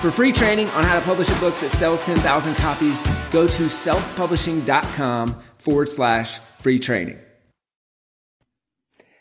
For free training on how to publish a book that sells 10,000 copies, go to selfpublishing.com forward slash free training.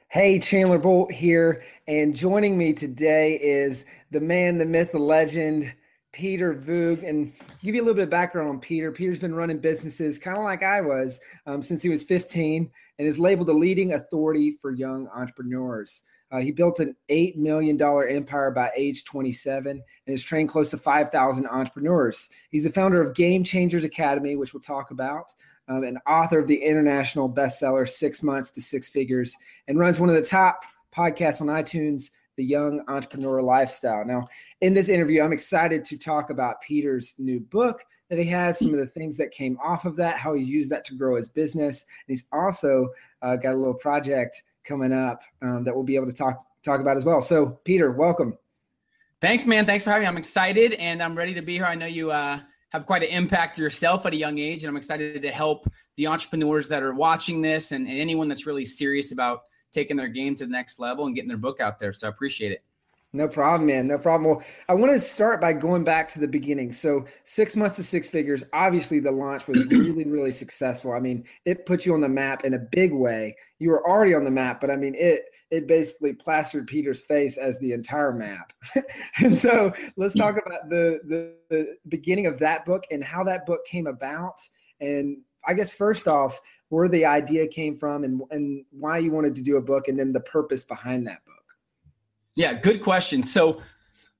Hey, Chandler Bolt here, and joining me today is the man, the myth, the legend, Peter Voogd. And give you a little bit of background on Peter. Peter's been running businesses kind of like I was um, since he was 15 and is labeled the leading authority for young entrepreneurs. Uh, he built an $8 million empire by age 27 and has trained close to 5,000 entrepreneurs. He's the founder of Game Changers Academy, which we'll talk about, um, and author of the international bestseller Six Months to Six Figures, and runs one of the top podcasts on iTunes, The Young Entrepreneur Lifestyle. Now, in this interview, I'm excited to talk about Peter's new book that he has, some of the things that came off of that, how he's used that to grow his business. And he's also uh, got a little project coming up um, that we'll be able to talk talk about as well. So, Peter, welcome. Thanks, man. Thanks for having me. I'm excited and I'm ready to be here. I know you uh, have quite an impact yourself at a young age, and I'm excited to help the entrepreneurs that are watching this and, and anyone that's really serious about taking their game to the next level and getting their book out there. So I appreciate it. No problem, man. No problem. Well, I want to start by going back to the beginning. So, six months to six figures. Obviously, the launch was really, really successful. I mean, it put you on the map in a big way. You were already on the map, but I mean, it it basically plastered Peter's face as the entire map. and so, let's talk about the, the the beginning of that book and how that book came about. And I guess first off, where the idea came from and and why you wanted to do a book, and then the purpose behind that. Yeah, good question. So,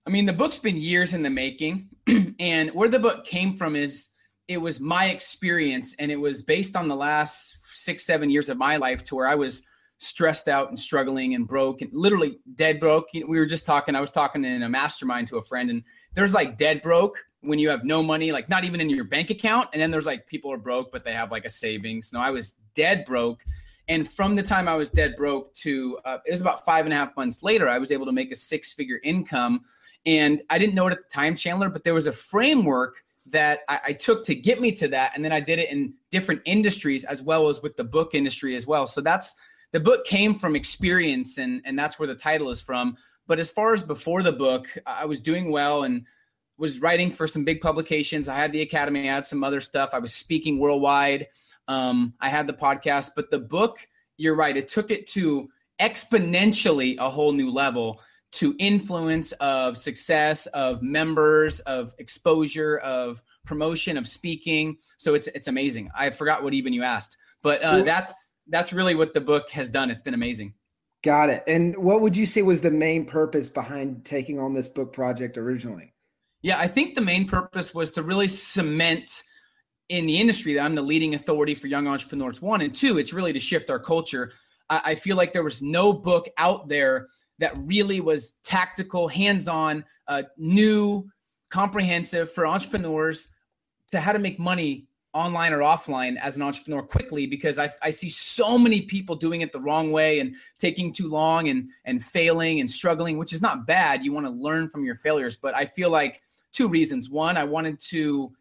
I mean, the book's been years in the making, and where the book came from is it was my experience, and it was based on the last six, seven years of my life to where I was stressed out and struggling and broke and literally dead broke. We were just talking, I was talking in a mastermind to a friend, and there's like dead broke when you have no money, like not even in your bank account. And then there's like people are broke, but they have like a savings. No, I was dead broke and from the time I was dead broke to uh, it was about five and a half months later, I was able to make a six figure income. And I didn't know it at the time, Chandler, but there was a framework that I, I, took to get me to that. And then I did it in different industries as well as with the book industry as well. So that's the book came from experience, and, and that's where the title is from. But as far as before the book, I was doing well and was writing for some big publications. I had the Academy, I had some other stuff. I was speaking worldwide. Um, I had the podcast, but the book, you're right, it took it to exponentially a whole new level to influence of success of members of exposure of promotion of speaking. So it's it's amazing. I forgot what even you asked but uh, that's that's really what the book has done. It's been amazing. Got it. And what would you say was the main purpose behind taking on this book project originally? Yeah i think the main purpose was to really cement in the industry that I'm the leading authority for young entrepreneurs. One and two, it's really to shift our culture. I, I feel like there was no book out there that really was tactical, hands-on, uh, new, comprehensive for entrepreneurs to how to make money online or offline as an entrepreneur quickly because I, I, see so many people doing it the wrong way and taking too long and and failing and struggling which is not bad you want to learn from your failures but i feel like two reasons one i wanted to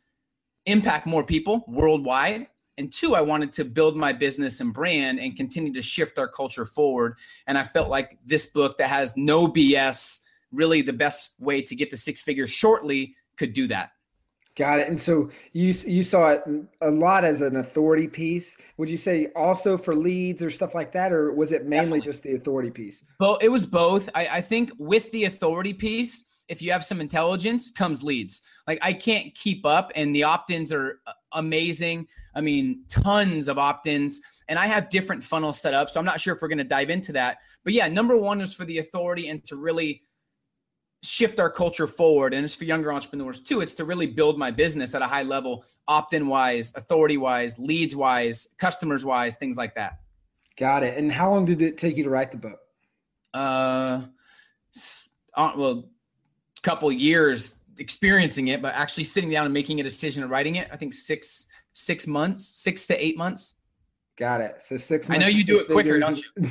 impact more people worldwide. And two, I wanted to build my business and brand and continue to shift our culture forward. And I felt like this book that has no BS, really the best way to get the six figures shortly, could do that. Got it. And so you you saw it a lot as an authority piece. Would you say also for leads or stuff like that, or was it mainly Definitely. just the authority piece? Well, it was both. I, I think with the authority piece, if you have some intelligence, comes leads. Like I can't keep up, and the opt-ins are uh, amazing. I mean, tons of opt-ins, and I have different funnels set up. So I'm not sure if we're going to dive into that. But yeah, number one is for the authority and to really shift our culture forward. And it's for younger entrepreneurs too. It's to really build my business at a high level, opt-in wise, authority wise, leads wise, customers wise, things like that. Got it. And how long did it take you to write the book? Uh, uh well, couple years experiencing it, but actually sitting down and making a decision and writing it, I think six six months, six to eight months. Got it. So six months. I know you do it quicker, don't you?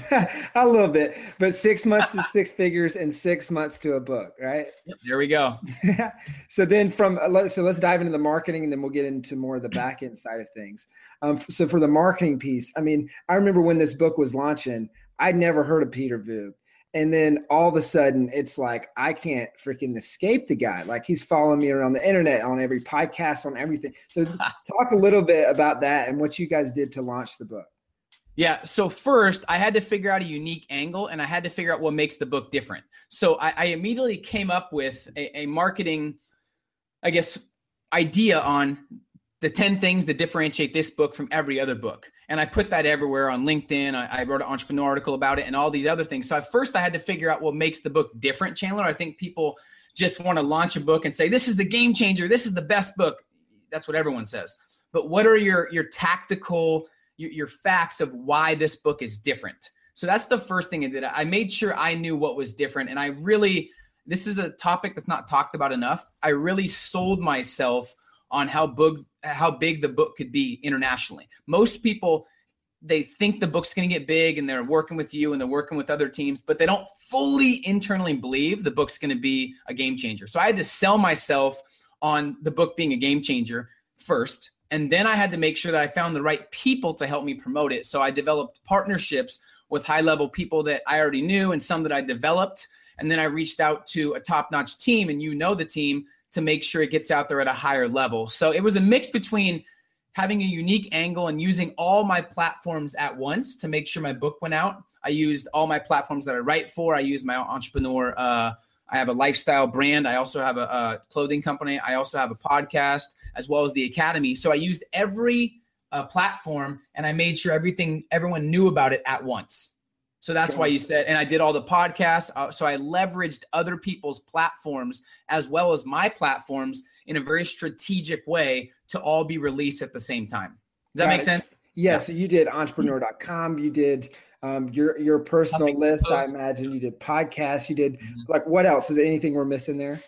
a little bit, but six months to six figures and six months to a book, right? Yep, there we go. so then from uh, so let's dive into the marketing and then we'll get into more of the back end side of things. Um, so for the marketing piece, I mean, I remember when this book was launching, I'd never heard of Peter Voogd. And then all of a sudden, it's like I can't freaking escape the guy. Like he's following me around the internet, on every podcast, on everything. So, talk a little bit about that and what you guys did to launch the book. Yeah. So first, I had to figure out a unique angle, and I had to figure out what makes the book different. So I, I immediately came up with a, a marketing, I guess, idea on the 10 things that differentiate this book from every other book. And I put that everywhere on LinkedIn. I, I, wrote an entrepreneur article about it and all these other things. So at first I had to figure out what makes the book different, Chandler. I think people just want to launch a book and say, this is the game changer. This is the best book. That's what everyone says. But what are your, your tactical, your, your facts of why this book is different? So that's the first thing I did. I made sure I knew what was different. And I really, this is a topic that's not talked about enough. I really sold myself on how big how big the book could be internationally. Most people they think the book's going to get big and they're working with you and they're working with other teams, but they don't fully internally believe the book's going to be a game changer. So I had to sell myself on the book being a game changer first. And then I had to make sure that I found the right people to help me promote it. So I developed partnerships with high level people that I already knew and some that I developed. And then I reached out to a top notch team, and you know the team to make sure it gets out there at a higher level. So it was a mix between having a unique angle and using all my platforms at once to make sure my book went out. I used all my platforms that I write for. I used my entrepreneur. Uh, I have a lifestyle brand. I also have a, a, clothing company. I also have a podcast as well as the academy. So I used every uh, platform and I made sure everything everyone knew about it at once. So that's why you said, and I did all the podcasts. Uh, so I leveraged other people's platforms as well as my platforms in a very strategic way to all be released at the same time. Does that Got make it. sense? Yeah, yeah. So you did entrepreneur.com. You did um, your your personal Something list. I imagine you did podcasts. You did mm-hmm. like what else? Is there anything we're missing there?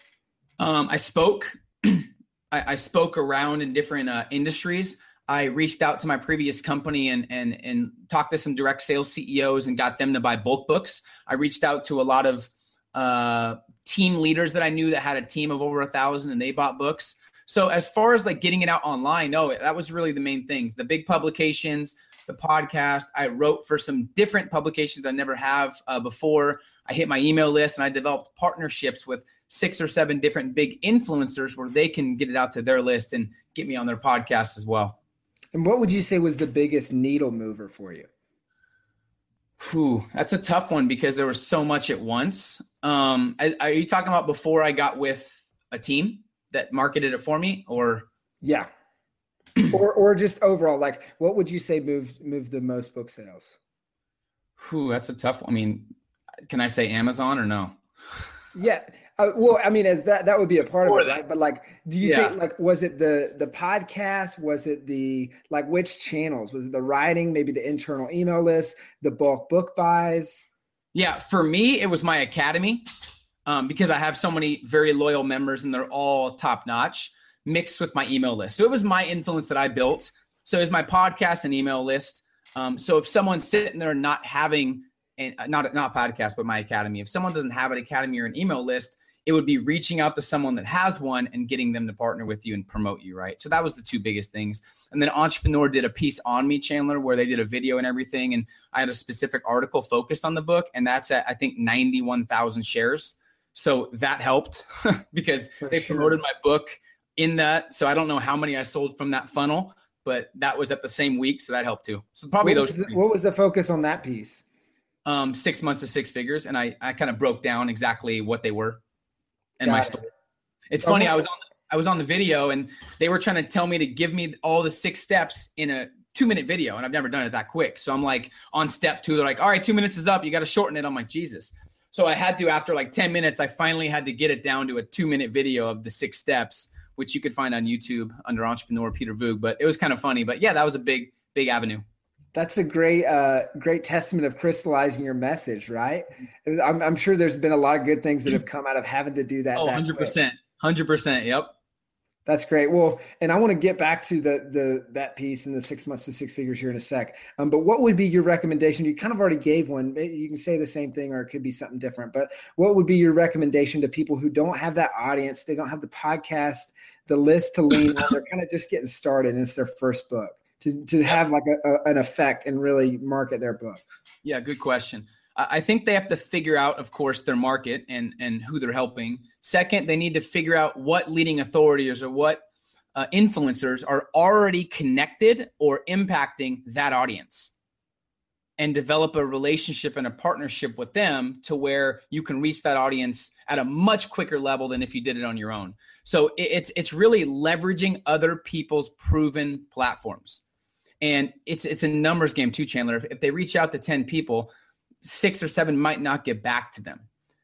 Um, I spoke. I, I, spoke around in different uh, industries. I reached out to my previous company and and and talked to some direct sales CEOs and got them to buy bulk books. I reached out to a lot of uh, team leaders that I knew that had a team of over a thousand and they bought books. So as far as like getting it out online, no, that was really the main things. The big publications, the podcast. I wrote for some different publications I never have uh, before. I hit my email list and I developed partnerships with six or seven different big influencers where they can get it out to their list and get me on their podcast as well. And what would you say was the biggest needle mover for you? Whew, that's a tough one because there was so much at once. Um, are you talking about before I got with a team that marketed it for me, or yeah, or or just overall? Like, what would you say moved moved the most book sales? Whew, that's a tough. One. I mean, can I say Amazon or no? Yeah, uh, well, I mean, as that that would be a part of it, right? But like, do you yeah. think like was it the the podcast? Was it the like which channels? Was it the writing? Maybe the internal email list, the bulk book buys? Yeah, for me, it was my academy um, because I have so many very loyal members and they're all top notch, mixed with my email list. So it was my influence that I built. So it's my podcast and email list. Um, so if someone's sitting there not having and not not podcast, but my academy. If someone doesn't have an academy or an email list, it would be reaching out to someone that has one and getting them to partner with you and promote you, right? So that was the two biggest things. And then Entrepreneur did a piece on me, Chandler, where they did a video and everything. And I had a specific article focused on the book, and that's at, I think, 91,000 shares. So that helped because For they sure. promoted my book in that. So I don't know how many I sold from that funnel, but that was at the same week. So that helped too. So probably what those. Was the, what was the focus on that piece? Um, six months to six figures. And I, I kind of broke down exactly what they were and my story. It's funny. I was on I was on the video and they were trying to tell me to give me all the six steps in a two minute video, and I've never done it that quick. So I'm like on step two. They're like, "All right, two minutes is up. You got to shorten it." I'm like, Jesus. So I had to after like ten minutes. I finally had to get it down to a two minute video of the six steps, which you could find on YouTube under Entrepreneur Peter Voogd. But it was kind of funny. But yeah, that was a big big avenue. That's a great, uh, great testament of crystallizing your message, right? I'm, I'm, sure there's been a lot of good things that have come out of having to do that. Oh, 100%. 100%. Yep. That's great. Well, and I want to get back to the the that piece in the six months to six figures here in a sec. Um, but what would be your recommendation? You kind of already gave one. You can say the same thing, or it could be something different. But what would be your recommendation to people who don't have that audience? They don't have the podcast, the list to lean on. They're kind of just getting started. and It's their first book to to have like a, a, an effect and really market their book. Yeah, good question. I think they have to figure out, of course, their market and and who they're helping. Second, they need to figure out what leading authorities or what uh, influencers are already connected or impacting that audience, and develop a relationship and a partnership with them to where you can reach that audience at a much quicker level than if you did it on your own. So it's it's really leveraging other people's proven platforms, and it's it's a numbers game too, Chandler. If, if they reach out to ten people six or seven might not get back to them.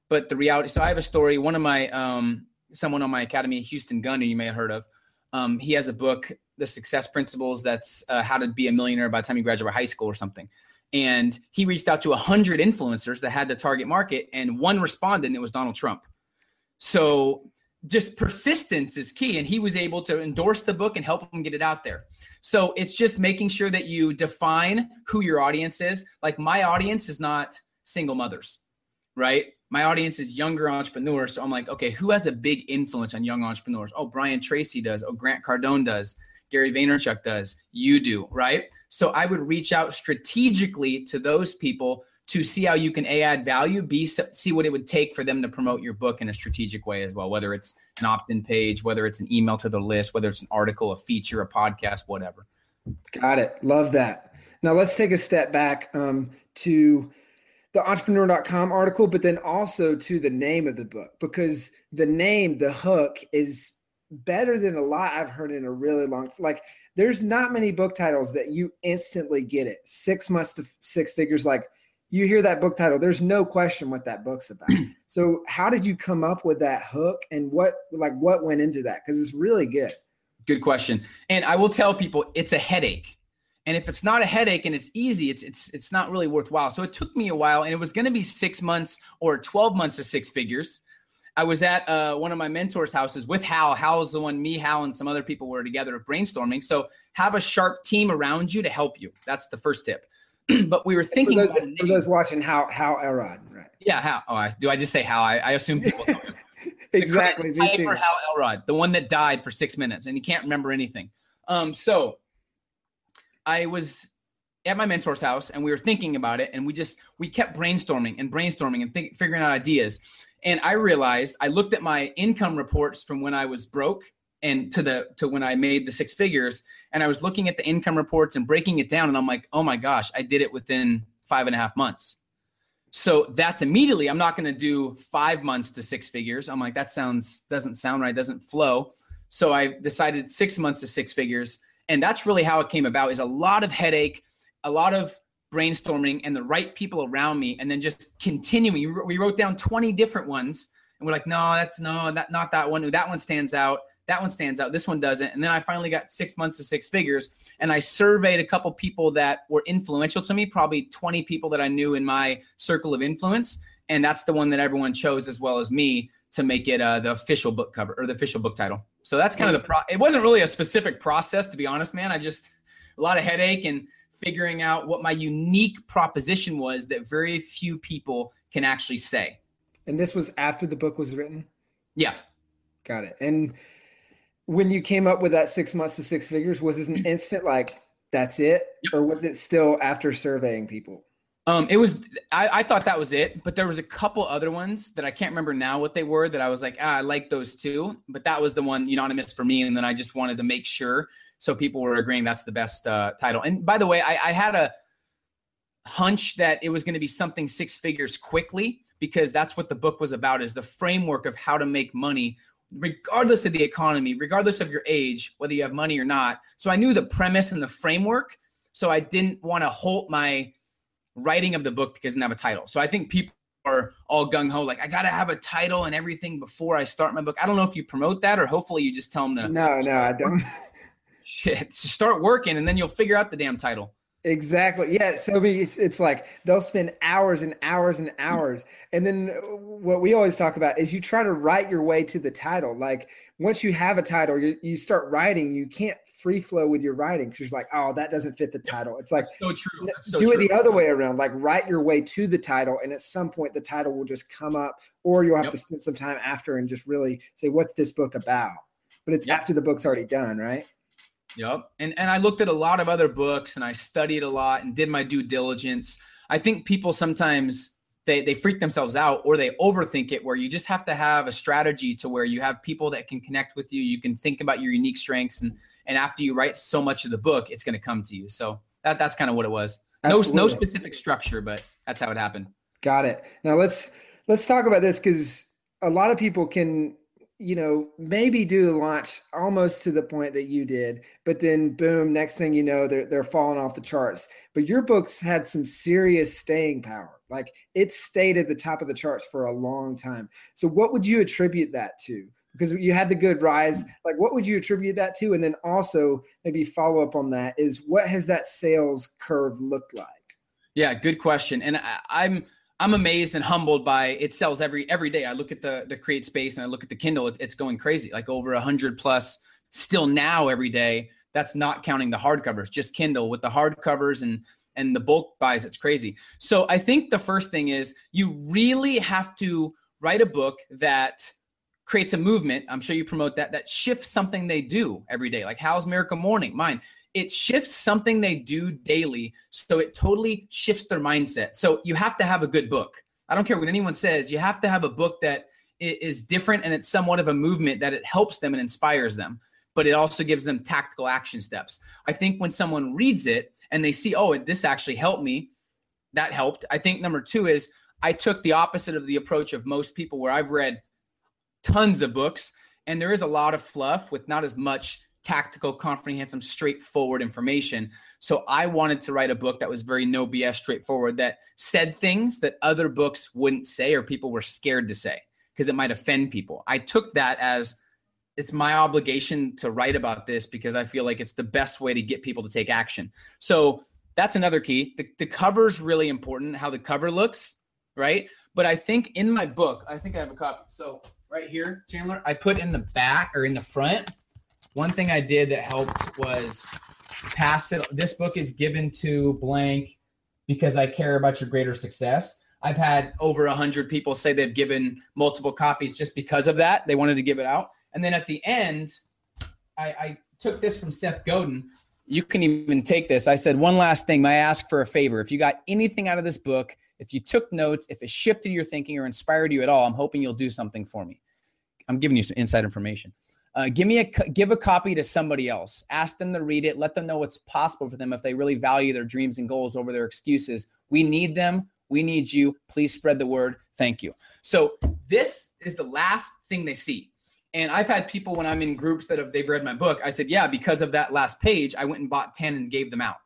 But the reality, so I have a story. One of my, um, someone on my academy, Houston Gunn, who you may have heard of, um, he has a book, The Success Principles, that's uh, how to be a millionaire by the time you graduate high school or something. And he reached out to 100 influencers that had the target market, and one responded, and it was Donald Trump. So just persistence is key. And he was able to endorse the book and help him get it out there. So it's just making sure that you define who your audience is. Like my audience is not single mothers, right? My audience is younger entrepreneurs. So I'm like, okay, who has a big influence on young entrepreneurs? Oh, Brian Tracy does. Oh, Grant Cardone does. Gary Vaynerchuk does. You do, right? So I would reach out strategically to those people to see how you can a add value b see what it would take for them to promote your book in a strategic way as well whether it's an opt-in page whether it's an email to the list whether it's an article a feature a podcast whatever got it love that now let's take a step back um, to the entrepreneur.com article but then also to the name of the book because the name the hook is better than a lot i've heard in a really long like there's not many book titles that you instantly get it six months to six figures like you hear that book title, there's no question what that book's about. so how did you come up with that hook and what like what went into that? Because it's really good. Good question. And I will tell people it's a headache. And if it's not a headache and it's easy, it's it's it's not really worthwhile. So it took me a while, and it was going to be six months or twelve months to six figures. I was at uh, one of my mentors' houses with Hal. Hal Hal's the one me, Hal, and some other people were together brainstorming. So have a sharp team around you to help you. That's the first tip. but we were thinking for those, for those, watching how Hal Elrod, right? Yeah, how? Oh, I, do I just say how? I, I assume people know. exactly. For Hal Elrod, the one that died for six minutes and he can't remember anything. Um, so I was at my mentor's house and we were thinking about it and we just we kept brainstorming and brainstorming and think, figuring out ideas. And I realized I looked at my income reports from when I was broke and to the to when I made the six figures, and I was looking at the income reports and breaking it down, and I'm like, oh my gosh, I did it within five and a half months. So that's immediately I'm not going to do five months to six figures. I'm like, that sounds doesn't sound right, doesn't flow. So I decided six months to six figures, and that's really how it came about. Is a lot of headache, a lot of brainstorming, and the right people around me, and then just continuing. We wrote down 20 different ones, and we're like, no, that's no, that not that one. That one stands out that one stands out. This one doesn't. And then I finally got six months to six figures. And I surveyed a couple people that were influential to me, probably 20 people that I knew in my circle of influence. And that's the one that everyone chose as well as me to make it uh, the official book cover or the official book title. So that's kind of the pro. It wasn't really a specific process, to be honest, man. I just a lot of headache and figuring out what my unique proposition was that very few people can actually say. And this was after the book was written. Yeah, got it. And when you came up with that six months to six figures, was it an instant like that's it, yep. or was it still after surveying people? Um, it was. I, I, thought that was it, but there was a couple other ones that I can't remember now what they were. That I was like, ah, I like those too, but that was the one unanimous for me. And then I just wanted to make sure so people were agreeing that's the best uh, title. And by the way, I, I had a hunch that it was going to be something six figures quickly because that's what the book was about is the framework of how to make money regardless of the economy, regardless of your age, whether you have money or not. So I knew the premise and the framework. So I didn't want to halt my writing of the book because it didn't have a title. So I think people are all gung ho, like I got to have a title and everything before I start my book. I don't know if you promote that or hopefully you just tell them to. No, no, I don't. Shit, start working and then you'll figure out the damn title. Exactly. Yeah. So it's, it's like they'll spend hours and hours and hours. And then what we always talk about is you try to write your way to the title. Like once you have a title, you, you start writing, you can't free flow with your writing because you're like, oh, that doesn't fit the title. It's like, so true. So do true. it the other way around. Like write your way to the title. And at some point, the title will just come up, or you'll have yep. to spend some time after and just really say, what's this book about? But it's yep. after the book's already done, right? Yep. And and I looked at a lot of other books and I studied a lot and did my due diligence. I think people sometimes they they freak themselves out or they overthink it where you just have to have a strategy to where you have people that can connect with you, you can think about your unique strengths and and after you write so much of the book, it's going to come to you. So that that's kind of what it was. Absolutely. No no specific structure, but that's how it happened. Got it. Now let's let's talk about this cuz a lot of people can you know, maybe do the launch almost to the point that you did, but then boom, next thing you know, they're they're falling off the charts. But your books had some serious staying power. Like it stayed at the top of the charts for a long time. So what would you attribute that to? Because you had the good rise. Like what would you attribute that to? And then also maybe follow up on that is what has that sales curve looked like? Yeah, good question. And I, I'm I'm amazed and humbled by it sells every every day. I look at the the CreateSpace and I look at the Kindle. It, it's going crazy, like over a hundred plus still now every day. That's not counting the hardcovers, just Kindle with the hardcovers and and the bulk buys. It's crazy. So I think the first thing is you really have to write a book that creates a movement. I'm sure you promote that that shifts something they do every day. Like Hal's Miracle Morning? Mine it shifts something they do daily. So it totally shifts their mindset. So you have to have a good book. I don't care what anyone says, you have to have a book that is different and it's somewhat of a movement that it helps them and inspires them, but it also gives them tactical action steps. I think when someone reads it and they see, oh, this actually helped me, that helped. I think number two is I took the opposite of the approach of most people where I've read tons of books and there is a lot of fluff with not as much tactical, comprehensive, straightforward information. So I wanted to write a book that was very no BS, straightforward, that said things that other books wouldn't say or people were scared to say because it might offend people. I took that as it's my obligation to write about this because I feel like it's the best way to get people to take action. So that's another key. The, the cover is really important, how the cover looks, right? But I think in my book, I think I have a copy. So right here, Chandler, I put in the back or in the front one thing I did that helped was pass it. This book is given to blank because I care about your greater success. I've had over a hundred people say they've given multiple copies just because of that. They wanted to give it out. And then at the end, I, I took this from Seth Godin. You can even take this. I said, one last thing. May I ask for a favor. If you got anything out of this book, if you took notes, if it shifted your thinking or inspired you at all, I'm hoping you'll do something for me. I'm giving you some inside information. Uh, give me a give a copy to somebody else. Ask them to read it. Let them know what's possible for them if they really value their dreams and goals over their excuses. We need them. We need you. Please spread the word. Thank you. So this is the last thing they see. And I've had people when I'm in groups that have they've read my book. I said, yeah, because of that last page, I went and bought ten and gave them out.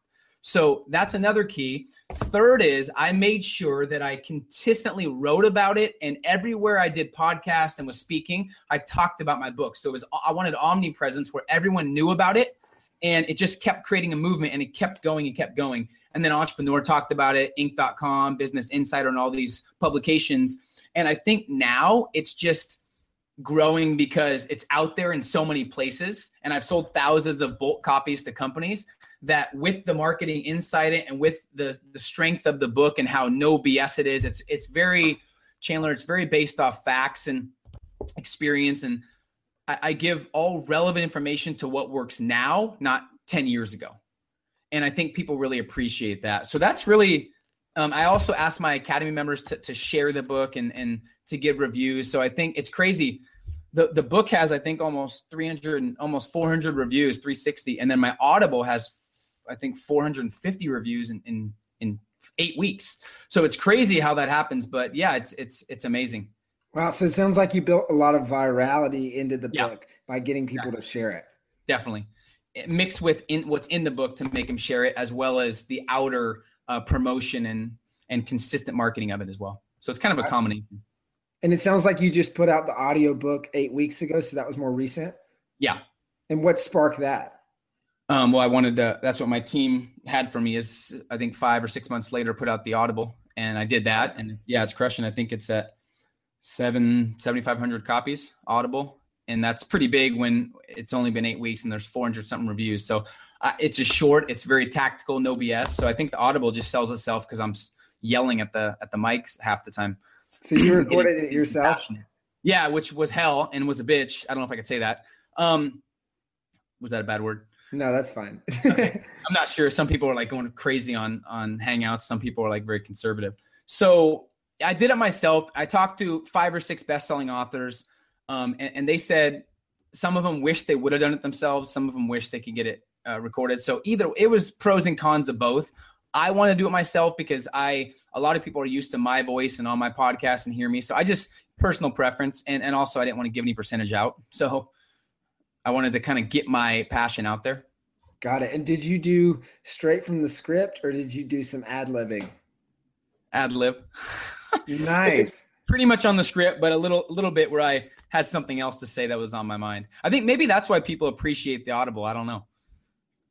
So that's another key. Third is I made sure that I consistently wrote about it and everywhere I did podcast and was speaking, I talked about my book. So it was I wanted omnipresence where everyone knew about it and it just kept creating a movement and it kept going and kept going. And then Entrepreneur talked about it, Inc.com, Business Insider, and all these publications. And I think now it's just growing because it's out there in so many places. And i've sold thousands of bulk copies to companies that with the marketing inside it and with the the strength of the book and how no bs it is it's it's very chandler it's very based off facts and experience. And I, I give all relevant information to what works now not 10 years ago. And i think people really appreciate that. So that's really um, i also asked my academy members to, to share the book and and to give reviews. So I think it's crazy. The the book has I think almost 300 almost 400 reviews, 360, and then my Audible has I think 450 reviews in in in eight weeks. So it's crazy how that happens, but yeah, it's it's it's amazing. Wow, so it sounds like you built a lot of virality into the yeah. book by getting people yeah. to share it. Definitely, mixed with in what's in the book to make them share it, as well as the outer uh, promotion and and consistent marketing of it as well. So it's kind of a combination. And it sounds like you just put out the audio book eight weeks ago, so that was more recent. Yeah. And what sparked that? Um, well, I wanted to. That's what my team had for me. Is I think five or six months later, put out the Audible, and I did that, and yeah, it's crushing. I think it's at seven seventy five hundred copies Audible, and that's pretty big when it's only been eight weeks and there's four hundred something reviews. So uh, it's just short. It's very tactical, no BS. So I think the Audible just sells itself because I'm yelling at the at the mics half the time. So you recorded it yourself? Yeah, which was hell and was a bitch. I don't know if I could say that. Um, was that a bad word? No, that's fine. I'm not sure. Some people are like going crazy on on Hangouts. Some people are like very conservative. So I did it myself. I talked to five or six best-selling authors, um, and, and, they said some of them wish they would have done it themselves. Some of them wish they could get it uh, recorded. So either it was pros and cons of both. I want to do it myself because I a lot of people are used to my voice and on my podcast and hear me. So I just personal preference, and and also I didn't want to give any percentage out. So I wanted to kind of get my passion out there. Got it. And did you do straight from the script or did you do some ad libbing? Ad lib. nice. Pretty much on the script, but a little little bit where I had something else to say that was on my mind. I think maybe that's why people appreciate the audible. I don't know.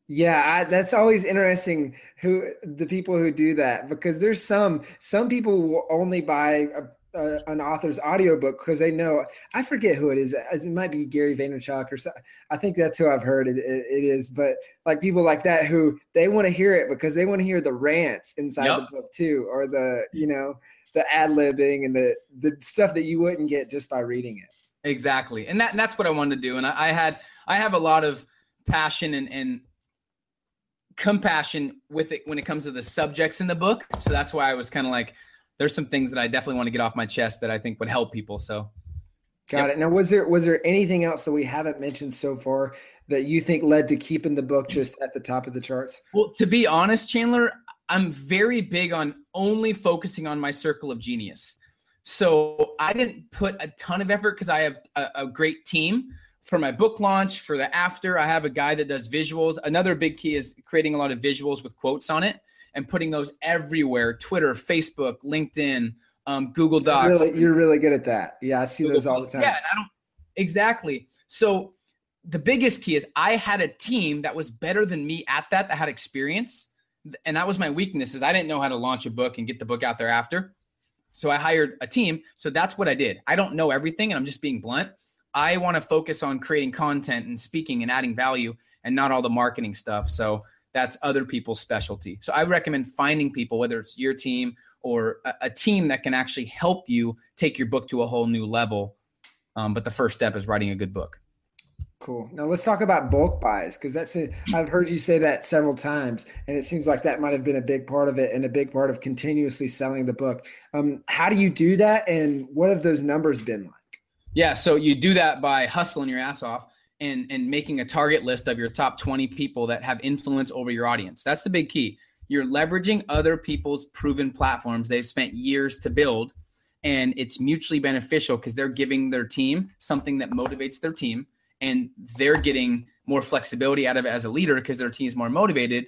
Yeah, I, that's always interesting. Who the people who do that because there's some some people will only buy a uh, an author's audiobook because they know I forget who it is. It might be Gary Vaynerchuk or so. I think that's who I've heard it, it, it is. But like people like that who they want to hear it because they want to hear the rants inside yep. the book too, or the you know the ad libbing and the the stuff that you wouldn't get just by reading it. Exactly, and that and that's what I wanted to do. And I, I had I have a lot of passion and, and compassion with it when it comes to the subjects in the book. So that's why I was kind of like there's some things that I definitely want to get off my chest that I think would help people. So Got yep. it. Now, was there was there anything else that we haven't mentioned so far that you think led to keeping the book just at the top of the charts? Well, to be honest, Chandler, I'm very big on only focusing on my circle of genius. So I didn't put a ton of effort because I have a, a, great team for my book launch. For the after, I have a guy that does visuals. Another big key is creating a lot of visuals with quotes on it and putting those everywhere Twitter, Facebook, LinkedIn, um, Google Docs. You're really, you're really good at that. Yeah, I see Google those all the time. Yeah, I don't exactly. So the biggest key is I had a team that was better than me at that, that had experience. And that was my weakness is I didn't know how to launch a book and get the book out there after. So I hired a team. So that's what I did. I don't know everything and I'm just being blunt. I want to focus on creating content and speaking and adding value and not all the marketing stuff. So that's other people's specialty. So I recommend finding people, whether it's your team or a, a team that can actually help you take your book to a whole new level. Um, but the first step is writing a good book. Cool. Now let's talk about bulk buys because that's a, I've heard you say that several times, and it seems like that might have been a big part of it and a big part of continuously selling the book. Um, how do you do that, and what have those numbers been like? Yeah, so you do that by hustling your ass off and and making a target list of your top 20 people that have influence over your audience. That's the big key. You're leveraging other people's proven platforms they've spent years to build and it's mutually beneficial because they're giving their team something that motivates their team and they're getting more flexibility out of it as a leader because their team's more motivated.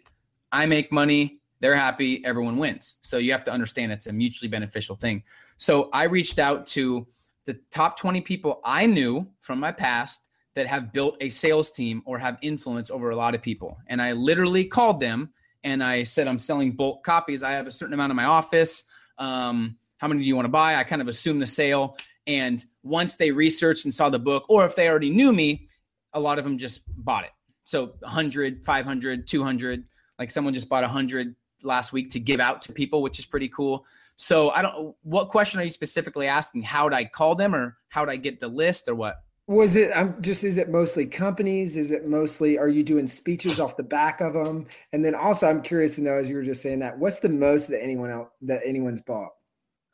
I make money, they're happy, everyone wins. So you have to understand it's a mutually beneficial thing. So I reached out to the top 20 people I knew from my past that have built a sales team or have influence over a lot of people. And I literally called them and I said, I'm selling bulk copies. I have a certain amount in my office. Um, how many do you want to buy? I kind of assumed the sale. And once they researched and saw the book, or if they already knew me, a lot of them just bought it. So 100, 500, 200, like someone just bought 100 last week to give out to people, which is pretty cool. So I don't, what question are you specifically asking? How would I call them or how would I get the list or what? Was it? I'm just. Is it mostly companies? Is it mostly? Are you doing speeches off the back of them? And then also, I'm curious to know, as you were just saying that, what's the most that anyone else that anyone's bought?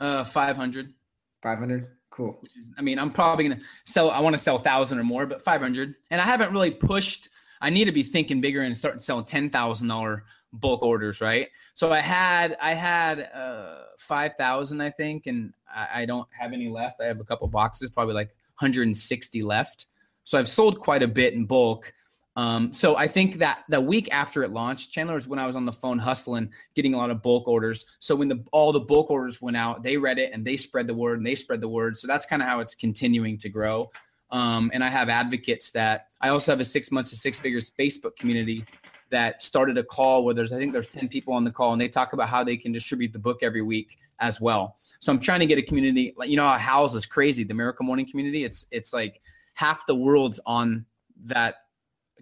Uh, five hundred. Five hundred. Cool. Which is, I mean, I'm probably gonna sell. I want to sell thousand or more, but five hundred. And I haven't really pushed. I need to be thinking bigger and start selling ten thousand dollar bulk orders, right? So I had I had uh, five thousand, I think, and I, I don't have any left. I have a couple boxes, probably like 160 left. So I've sold quite a bit in bulk. Um, so I think that the week after it launched, Chandler was when I was on the phone hustling, getting a lot of bulk orders. So when the all the bulk orders went out, they read it and they spread the word and they spread the word. So that's kind of how it's continuing to grow. Um, and I have advocates that I also have a six months to six figures Facebook community that started a call where there's I think there's 10 people on the call and they talk about how they can distribute the book every week as well. So I'm trying to get a community like you know how Hal's is crazy, the Miracle Morning community. It's it's like half the world's on that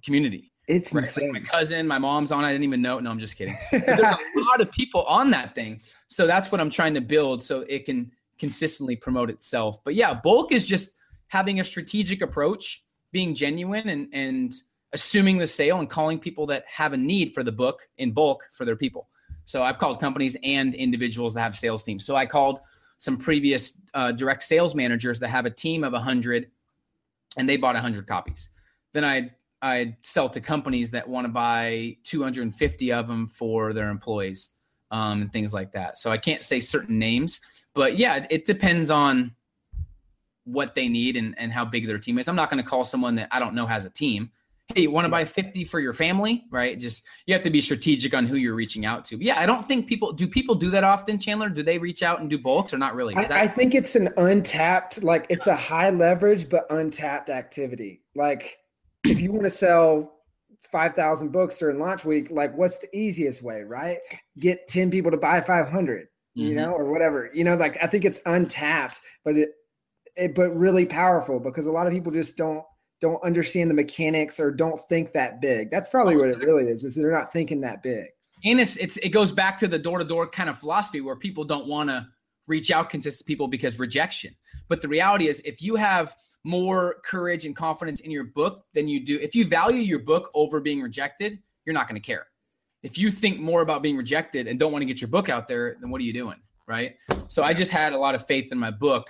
community. It's right? insane. Like my cousin, my mom's on. I didn't even know. No, I'm just kidding. There's a lot of people on that thing. So that's what I'm trying to build so it can consistently promote itself. But yeah, bulk is just having a strategic approach, being genuine and and assuming the sale and calling people that have a need for the book in bulk for their people. So I've called companies and individuals that have sales teams. So I called some previous uh, direct sales managers that have a team of 100 and they bought 100 copies. Then I I sell to companies that want to buy 250 of them for their employees um, and things like that. So I can't say certain names, but yeah, it depends on what they need and, and how big their team is. I'm not going to call someone that I don't know has a team hey, you want to buy 50 for your family, right? Just you have to be strategic on who you're reaching out to. But yeah, I don't think people do people do that often, Chandler? Do they reach out and do bulks or not really? I, I, think it's an untapped, like it's a high leverage but untapped activity. Like if you want to sell 5,000 books during launch week, like what's the easiest way, right? Get 10 people to buy 500, mm-hmm. you know, or whatever. You know, like I think it's untapped, but it, it but really powerful because a lot of people just don't don't understand the mechanics or don't think that big. That's probably what it really is. Is they're not thinking that big. And it's it's it goes back to the door to door kind of philosophy where people don't want to reach out consistent people because rejection. But the reality is, if you have more courage and confidence in your book than you do, if you value your book over being rejected, you're not going to care. If you think more about being rejected and don't want to get your book out there, then what are you doing? Right. So I just had a lot of faith in my book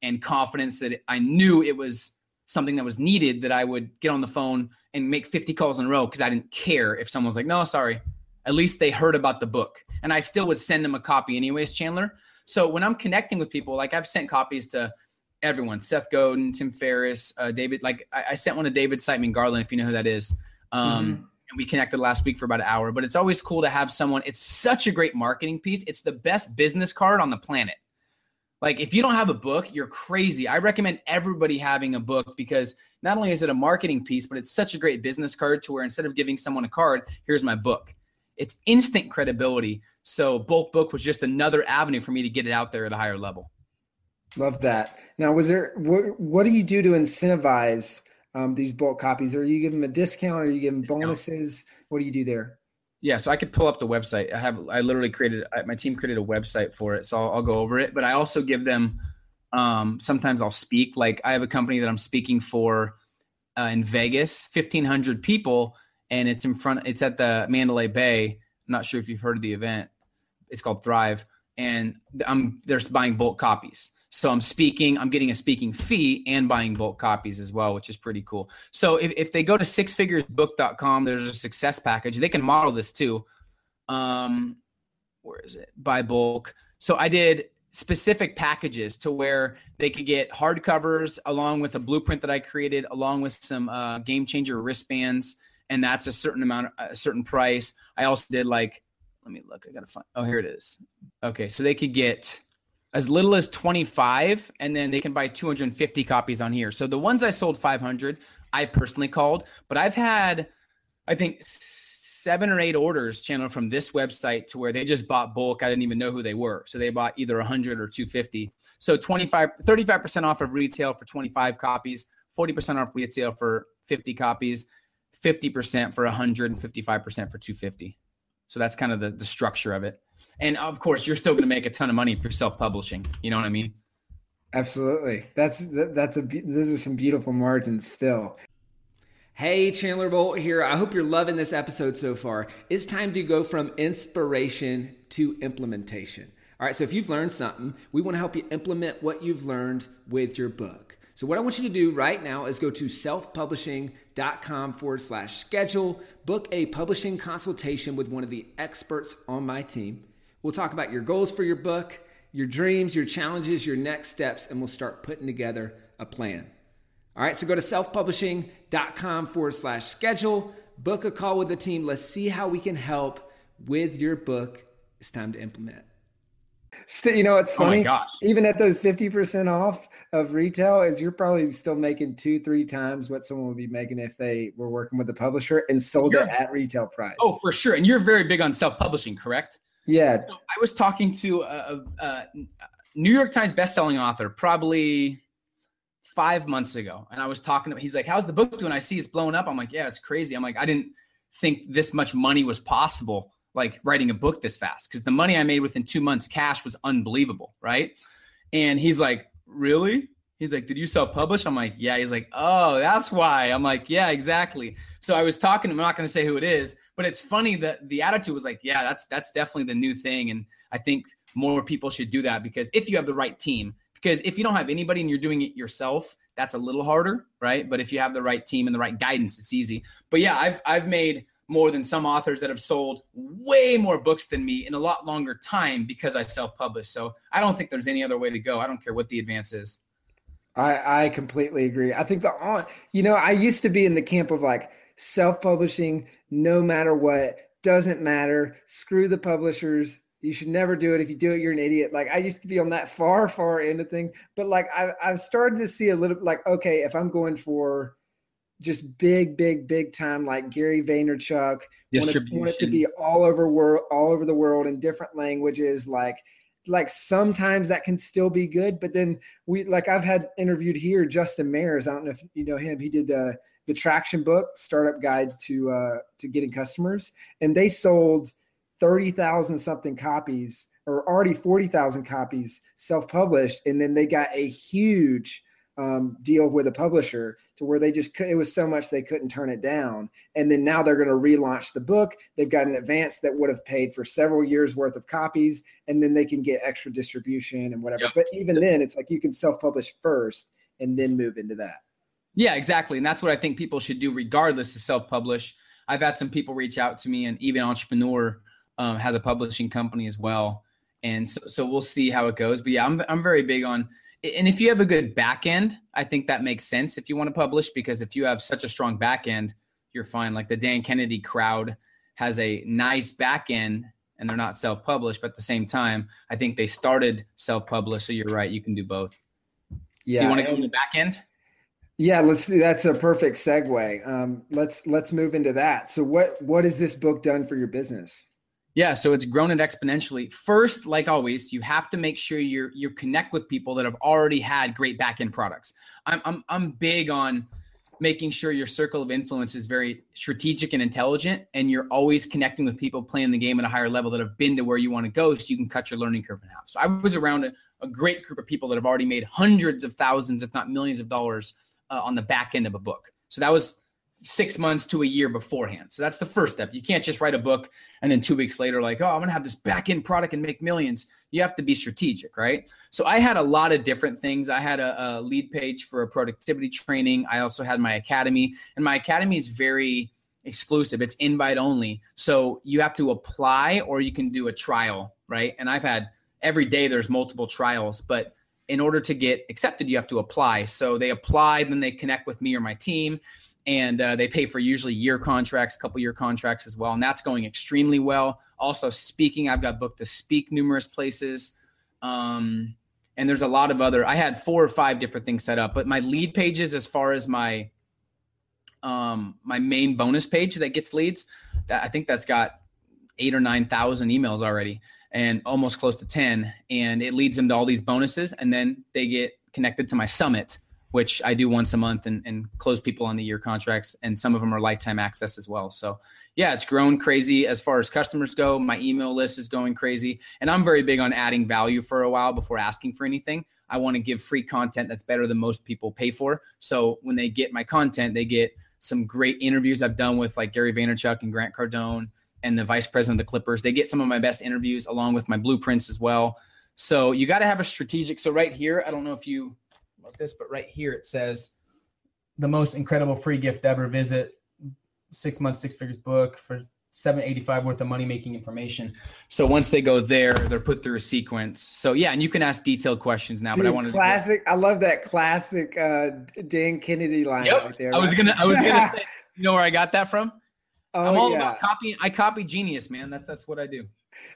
and confidence that I knew it was something that was needed that I would get on the phone and make 50 calls in a row because I didn't care if someone's like, no, sorry. At least they heard about the book. And I still would send them a copy anyways, Chandler. So when I'm connecting with people, like I've sent copies to everyone, Seth Godin, Tim Ferriss, uh, David, like I, I, sent one to David Siteman Garland, if you know who that is. Um, mm-hmm. And we connected last week for about an hour, but it's always cool to have someone. It's such a great marketing piece. It's the best business card on the planet. Like if you don't have a book, you're crazy. I recommend everybody having a book because not only is it a marketing piece, but it's such a great business card to where instead of giving someone a card, here's my book. It's instant credibility. So bulk book was just another avenue for me to get it out there at a higher level. Love that. Now, was there what? What do you do to incentivize um, these bulk copies? Are you giving them a discount? Are you giving bonuses? What do you do there? Yeah, so I could pull up the website. I have I literally created my team created a website for it, so I'll, I'll go over it. But I also give them um, sometimes I'll speak. Like I have a company that I'm speaking for uh, in Vegas, fifteen hundred people, and it's in front. It's at the Mandalay Bay. I'm not sure if you've heard of the event. It's called Thrive, and I'm they're buying bulk copies. So I'm speaking, I'm getting a speaking fee and buying bulk copies as well, which is pretty cool. So if, if they go to sixfiguresbook.com, there's a success package. They can model this too. Um, where is it? Buy bulk. So I did specific packages to where they could get hardcovers along with a blueprint that I created, along with some uh, game changer wristbands, and that's a certain amount, a certain price. I also did like, let me look. I gotta find. Oh, here it is. Okay, so they could get as little as 25 and then they can buy 250 copies on here. So the ones i sold 500 i personally called but i've had i think seven or eight orders Chandler from this website to where they just bought bulk. I didn't even know who they were. So they bought either 100 or 250 so 25 35% off of retail for 25 copies 40% off retail for 50 copies 50% for 100 and 55% for 250 so that's kind of the, the structure of it and of course you're still going to make a ton of money for self-publishing you know what i mean absolutely that's that's a those are some beautiful margins still Hey, Chandler Bolt here. I hope you're loving this episode so far. It's time to go from inspiration to implementation. All right, so if you've learned something, we want to help you implement what you've learned with your book. So, what I want you to do right now is go to selfpublishing.com forward slash schedule, book a publishing consultation with one of the experts on my team. We'll talk about your goals for your book, your dreams, your challenges, your next steps, and we'll start putting together a plan. All right, so go to selfpublishing.com forward slash schedule, book a call with the team. Let's see how we can help with your book. It's time to implement. Still, you know, it's oh funny. Oh Even at those 50% off of retail, is you're probably still making two, three times what someone would be making if they were working with a publisher and sold you're, it at retail price. Oh, for sure. And you're very big on self-publishing, correct? Yeah. So I was talking to a, a New York Times best-selling author probably five months ago, and I was talking to him. He's like, "How's the book doing?" I see it's blowing up. I'm like, "Yeah, it's crazy." I'm like, I didn't think this much money was possible like writing a book this fast because the money I made within two months cash was unbelievable, right? And he's like, Really? He's like, Did you self publish? I'm like, Yeah. He's like, Oh, that's why. I'm like, Yeah, exactly. So I was talking, I'm not going to say who it is, but it's funny that the attitude was like, Yeah, that's that's definitely the new thing. And I think more people should do that because if you have the right team, because if you don't have anybody and you're doing it yourself, that's a little harder, right? But if you have the right team and the right guidance, it's easy. But yeah, I've I've made more than some authors that have sold way more books than me in a lot longer time because I self-publish. So I don't think there's any other way to go. I don't care what the advance is. I, I completely agree. I think the on you know, I used to be in the camp of like self-publishing no matter what, doesn't matter, screw the publishers. You should never do it. If you do it, you're an idiot. Like I used to be on that far, far end of things. But like I I've started to see a little like, okay, if I'm going for just big, big, big time, like Gary Vaynerchuk. Want it, want it to be all over world, all over the world in different languages. Like, like sometimes that can still be good, but then we like I've had interviewed here Justin Mares. I don't know if you know him. He did uh, the Traction book, Startup Guide to uh, to Getting Customers, and they sold thirty thousand something copies, or already forty thousand copies self published, and then they got a huge um, deal with a publisher to where they just it was so much they couldn't turn it down. And then now they're going to relaunch the book. They've got an advance that would have paid for several years worth of copies and then they can get extra distribution and whatever. Yep. but even then it's like you can self-publish first and then move into that yeah exactly and that's what i think people should do regardless of self-publish i've had some people reach out to me and even entrepreneur um, has a publishing company as well and so, so we'll see how it goes but yeah i'm, I'm very big on and if you have a good back end, I think that makes sense if you want to publish because if you have such a strong back end, you're fine. Like the Dan Kennedy crowd has a nice back end and they're not self published, but at the same time, I think they started self published. So you're right, you can do both. Yeah. So you want to go in the back end? Yeah, let's see. That's a perfect segue. Um, let's let's move into that. So what what has this book done for your business? Yeah, so it's grown it exponentially. First, like always, you have to make sure you you connect with people that have already had great backend products. I'm I'm I'm big on making sure your circle of influence is very strategic and intelligent, and you're always connecting with people playing the game at a higher level that have been to where you want to go, so you can cut your learning curve in half. So I was around a, a great group of people that have already made hundreds of thousands, if not millions, of dollars uh, on the back end of a book. So that was six months to a year beforehand. So that's the first step. You can't just write a book and then two weeks later, like, oh, I'm gonna have this back end product and make millions. You have to be strategic, right? So I had a lot of different things. I had a, a lead page for a productivity training. I also had my academy, and my academy is very exclusive. It's invite only. So you have to apply or you can do a trial, right? And I've had every day there's multiple trials, but in order to get accepted, you have to apply. So they apply, then they connect with me or my team and uh, they pay for usually year contracts, couple year contracts as well, and that's going extremely well. Also, speaking, I've got booked to speak numerous places, um, and there's a lot of other. I had four or five different things set up, but my lead pages, as far as my um, my main bonus page that gets leads, that I think that's got eight or nine thousand emails already, and almost close to ten, and it leads them to all these bonuses, and then they get connected to my summit which I do once a month and, and close people on the year contracts. And some of them are lifetime access as well. So, yeah, it's grown crazy as far as customers go. My email list is going crazy. And I'm very big on adding value for a while before asking for anything. I want to give free content that's better than most people pay for. So, when they get my content, they get some great interviews I've done with like Gary Vaynerchuk and Grant Cardone and the vice president of the Clippers. They get some of my best interviews along with my blueprints as well. So, you got to have a strategic. So, right here, I don't know if you about this, but right here it says the most incredible free gift ever. Visit six months, six figures book for 785 worth of money making information. So once they go there, they're put through a sequence. So yeah, and you can ask detailed questions now. Dude, but I wanted classic. I love that classic uh, Dan Kennedy line yep. right there. I was gonna. I was gonna say. You know where I got that from? Oh, I'm all yeah. about copying. I copy genius, man. That's that's what I do.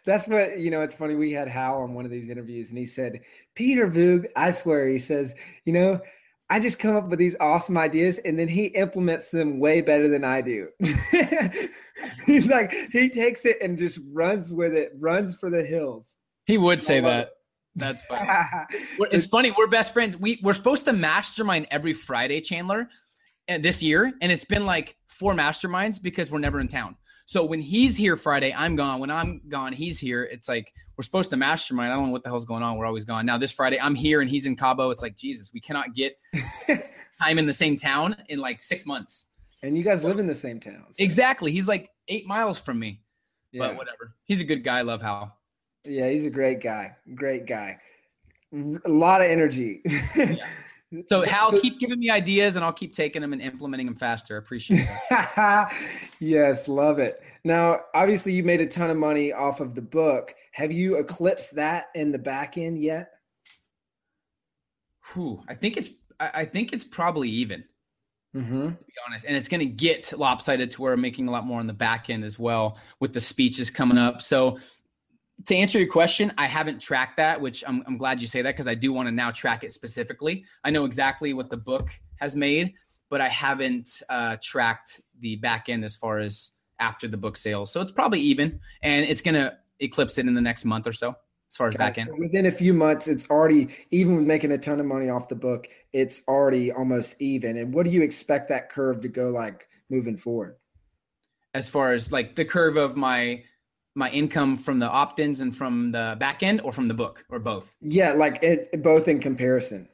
That's what you know. It's funny. We had Hal on one of these interviews, and he said, "Peter Voogd, I swear," he says, "You know, I just come up with these awesome ideas, and then he implements them way better than I do." He's like, he takes it and just runs with it, runs for the hills. He would say that. It. That's funny. it's funny. We're best friends. We we're supposed to mastermind every Friday, Chandler, and this year, and it's been like four masterminds because we're never in town. So when he's here Friday, I'm gone. When I'm gone, he's here. It's like we're supposed to mastermind. I don't know what the hell's going on. We're always gone. Now this Friday, I'm here and he's in Cabo. It's like Jesus, we cannot get time in the same town in like six months. And you guys live in the same town. So. Exactly. He's like eight miles from me. Yeah. But whatever. He's a good guy. I love Hal. Yeah, he's a great guy. Great guy. A lot of energy. yeah. So Hal, so, keep giving me ideas, and I'll keep taking them and implementing them faster. I appreciate it. yes, love it. Now, obviously, you made a ton of money off of the book. Have you eclipsed that in the back end yet? Whew, I think it's. I think it's probably even. Mm-hmm. To be honest, and it's going to get lopsided to where I'm making a lot more on the back end as well with the speeches coming up. So to answer your question, I haven't tracked that, which I'm, I'm glad you say that because I do want to now track it specifically. I know exactly what the book has made, but I haven't uh, tracked the back end as far as after the book sales. So it's probably even, and it's going to eclipse it in the next month or so as far as back end. So within a few months, it's already even with making a ton of money off the book, it's already almost even. And what do you expect that curve to go like moving forward? As far as like the curve of my my income from the opt-ins and from the back end or from the book or both? Yeah, like it both in comparison.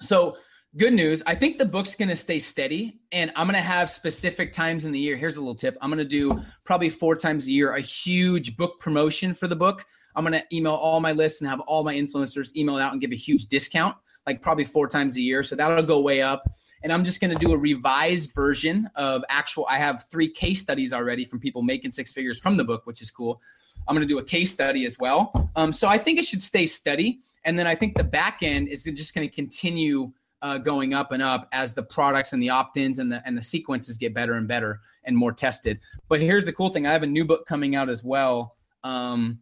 So good news. I think the book's going to stay steady and I'm going to have specific times in the year. Here's a little tip. I'm going to do probably four times a year a huge book promotion for the book. I'm going to email all my lists and have all my influencers email it out and give a huge discount, like probably four times a year. So that'll go way up and I'm just going to do a revised version of actual. I have three case studies already from people making six figures from the book, which is cool. I'm going to do a case study as well. Um, so I think it should stay steady, and then I think the back end is just going to continue uh, going up and up as the products and the opt-ins and the and the sequences get better and better and more tested. But here's the cool thing: I have a new book coming out as well. Um,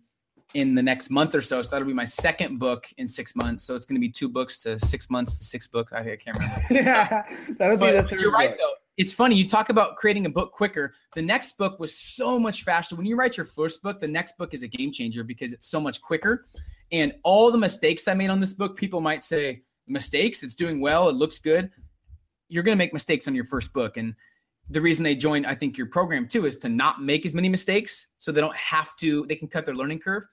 in the next month or so. So that'll be my second book in six months. So it's going to be two books to six months to six book. I, I can't remember. yeah, that'll but be the third. You're right book. though. It's funny you talk about creating a book quicker. The next book was so much faster. When you write your first book, the next book is a game changer because it's so much quicker. And all the mistakes I made on this book, people might say mistakes. It's doing well. It looks good. You're going to make mistakes on your first book, and the reason they join, I think, your program too, is to not make as many mistakes so they don't have to, they can cut their learning curve.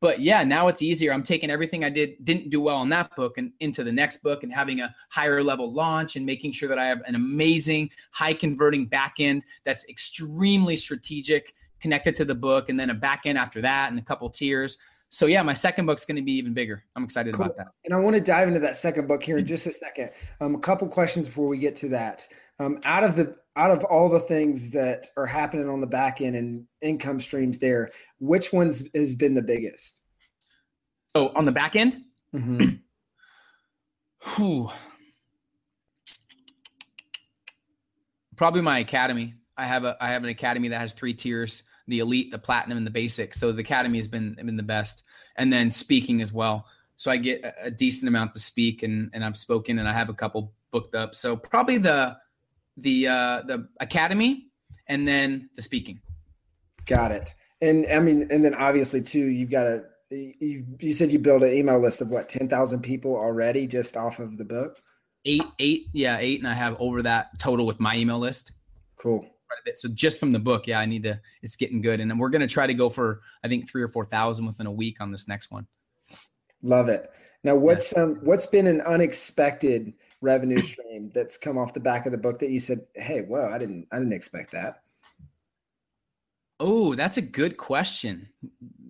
But yeah, now it's easier. I'm taking everything I did didn't do well in that book and into the next book and having a higher level launch and making sure that I have an amazing high converting back end that's extremely strategic connected to the book and then a back end after that and a couple tiers. So yeah, my second book's going to be even bigger. I'm excited cool. about that. And I want to dive into that second book here in just a second. Um, a couple questions before we get to that. Um, out of the out of all the things that are happening on the back end and income streams there, which ones has been the biggest? Oh, on the back end? Mm-hmm. Whew. Probably my academy. I have a I have an academy that has three tiers: the elite, the platinum, and the basic. So the academy has been been the best, and then speaking as well. So I get a, a decent amount to speak, and and I've spoken, and I have a couple booked up. So probably the the uh, the academy, and then the speaking. Got it. And I mean, and then obviously too, you've got a you you said you built an email list of what ten thousand people already just off of the book. Eight, eight, yeah, eight, and I have over that total with my email list. Cool. So just from the book, yeah, I need to. It's getting good, and then we're gonna try to go for I think three or four thousand within a week on this next one. Love it. Now, what's yeah. um what's been an unexpected revenue stream that's come off the back of the book that you said, "Hey, well, I didn't I didn't expect that." Oh, that's a good question.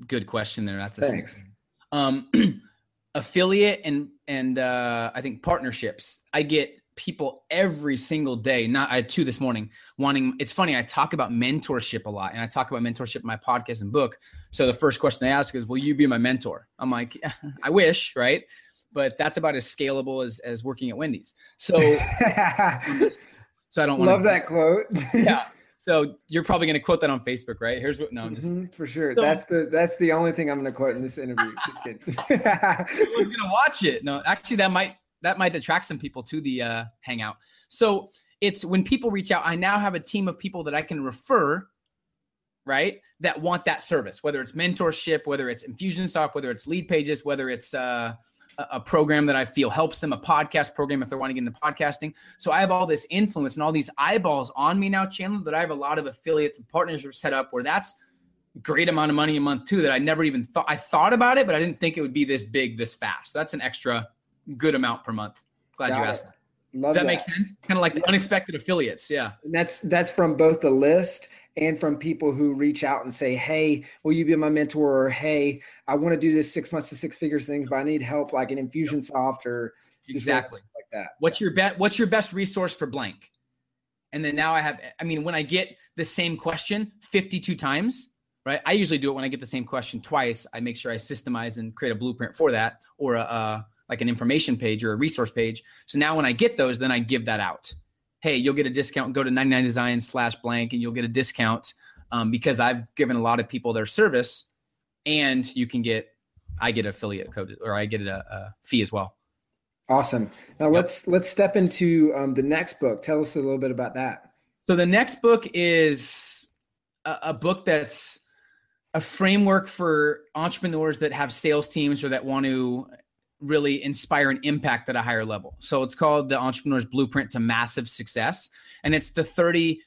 Good question there. That's a Thanks. Um, affiliate and and uh, I think partnerships. I get people every single day. Not I had two this morning. Wanting. It's funny. I talk about mentorship a lot, and I talk about mentorship in my podcast and book. So the first question they ask is, "Will you be my mentor?" I'm like, I wish, right? But that's about as scalable as as working at Wendy's. So, so I don't love that quote. yeah. So you're probably going to quote that on Facebook, right? Here's what. No, I'm just mm-hmm, for sure. So, that's the that's the only thing I'm going to quote in this interview. just kidding. Who's going to watch it? No, actually, that might that might attract some people to the uh, hangout. So it's when people reach out. I now have a team of people that I can refer, right? That want that service, whether it's mentorship, whether it's Infusionsoft, whether it's lead pages whether it's uh, a program that I feel helps them, a podcast program if they're wanting to get into podcasting. So I have all this influence and all these eyeballs on me now, Chandler, that I have a lot of affiliates and partnerships set up where that's great amount of money a month too that I never even thought I thought about it, but I didn't think it would be this big this fast. That's an extra good amount per month. Glad Got you asked it. that. Love Does that, that, make sense? Kind of like the unexpected affiliates. Yeah. And that's that's from both the list and from people who reach out and say, Hey, will you be my mentor? Or hey, I want to do this six months to six figures things, but I need help like an Infusionsoft or exactly like that. What's your bet? What's your best resource for blank? And then now I have, I mean, when I get the same question 52 times, right? I usually do it when I get the same question twice. I make sure I systemize and create a blueprint for that or a, a like an information page or a resource page. So now when I get those, then I give that out. Hey, you'll get a discount. Go to 99 design slash blank and you'll get a discount um, because I've given a lot of people their service and you can get, I get affiliate code or I get a, a fee as well. Awesome. Now yep. let's, let's step into um, the next book. Tell us a little bit about that. So the next book is a, a book that's a framework for entrepreneurs that have sales teams or that want to really inspire an impact at a higher level. So it's called the Entrepreneur's Blueprint to Massive Success. And it's the 30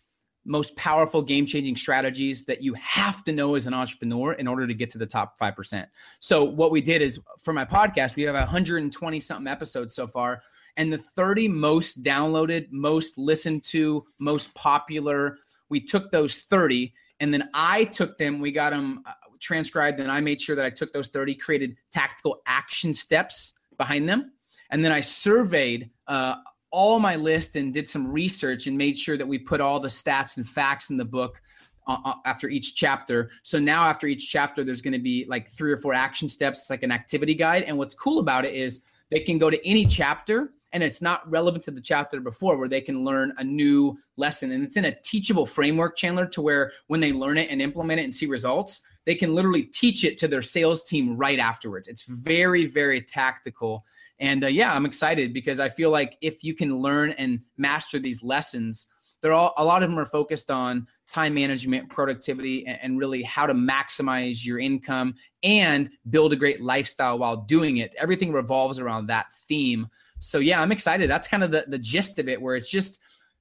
most powerful game changing strategies that you have to know as an entrepreneur in order to get to the top 5%. So what we did is for my podcast, we have 120 something episodes so far. And the 30 most downloaded, most listened to, most popular, we took those 30 and then I took them, we got them uh, transcribed and I made sure that I took those 30, created tactical action steps behind them. And then I surveyed uh, all my list and did some research and made sure that we put all the stats and facts in the book uh, uh after each chapter. So now after each chapter, there's going to be like three or four action steps, like an activity guide. And what's cool about it is they can go to any chapter and it's not relevant to the chapter before where they can learn a new lesson and it's in a teachable framework chandler to where when they learn it and implement it and see results they can literally teach it to their sales team right afterwards. It's very, very tactical. And uh, yeah, I'm excited because I feel like if you can learn and master these lessons, they're all a lot of them are focused on time management, productivity, and, and really how to maximize your income and build a great lifestyle while doing it. Everything revolves around that theme. So yeah, I'm excited. That's kind of the, the gist of it, where it's just